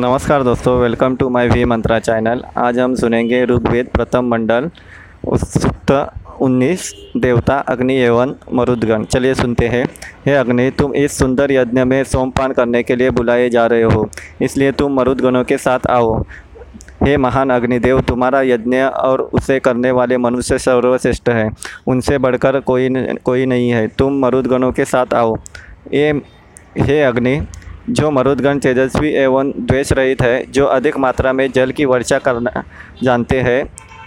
नमस्कार दोस्तों welcome to my V Mantra channel आज हम सुनेंगे ऋग्वेद प्रथम मंडल सूक्त 19 देवता अग्नि एवं मरुदगण। चलिए सुनते हैं। हे अग्नि तुम इस सुंदर यज्ञ में सोमपान करने के लिए बुलाए जा रहे हो इसलिए तुम मरुदगणों के साथ आओ। हे महान अग्निदेव तुम्हारा यज्ञ और उसे करने वाले मनुष्य सर्वश्रेष्ठ है। उनसे बढ़कर कोई न, कोई नहीं है। तुम मरुदगणों के साथ आओ। ये हे अग्नि जो मरुदगण तेजस्वी एवं द्वेष रहित है, जो अधिक मात्रा में जल की वर्षा करना जानते हैं,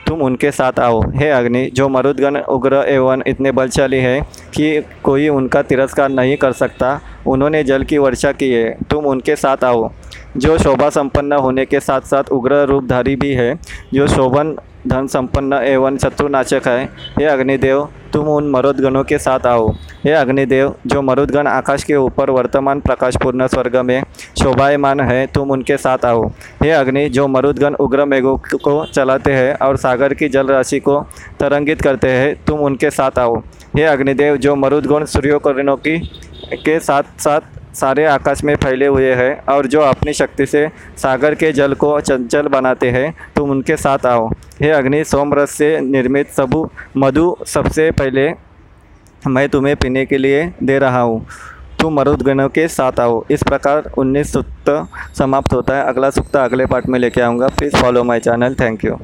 तुम उनके साथ आओ। हे अग्नि, जो मरुदगण उग्र एवं इतने बलशाली है कि कोई उनका तिरस्कार नहीं कर सकता, उन्होंने जल की वर्षा की है, तुम उनके साथ आओ। जो शोभा संपन्न होने के साथ साथ उग्र रूपधारी भी है, जो शोभन धन संपन्न एवं शत्रुनाशक है। हे अग्निदेव, तुम उन मरुदगणों के साथ आओ। हे अग्निदेव, जो मरुदगण आकाश के ऊपर वर्तमान प्रकाशपूर्ण स्वर्ग में शोभायमान है, तुम उनके साथ आओ। हे अग्नि, जो मरुदगण उग्र मेघों को चलाते हैं और सागर की जल राशि को तरंगित करते हैं, तुम उनके साथ आओ। हे अग्निदेव, जो मरुदगण सूर्योकरणों की, के साथ साथ सारे आकाश में फैले हुए हैं और जो अपनी शक्ति से सागर के जल को चंचल बनाते हैं, तुम उनके साथ आओ। हे अग्नि, सोमरस से निर्मित सबू मधु सबसे पहले मैं तुम्हें पीने के लिए दे रहा हूँ। तुम मरुदगणों के साथ आओ। इस प्रकार 19 सूक्त समाप्त होता है। अगला सूक्त अगले पार्ट में लेके आऊँगा। Please follow my channel thank you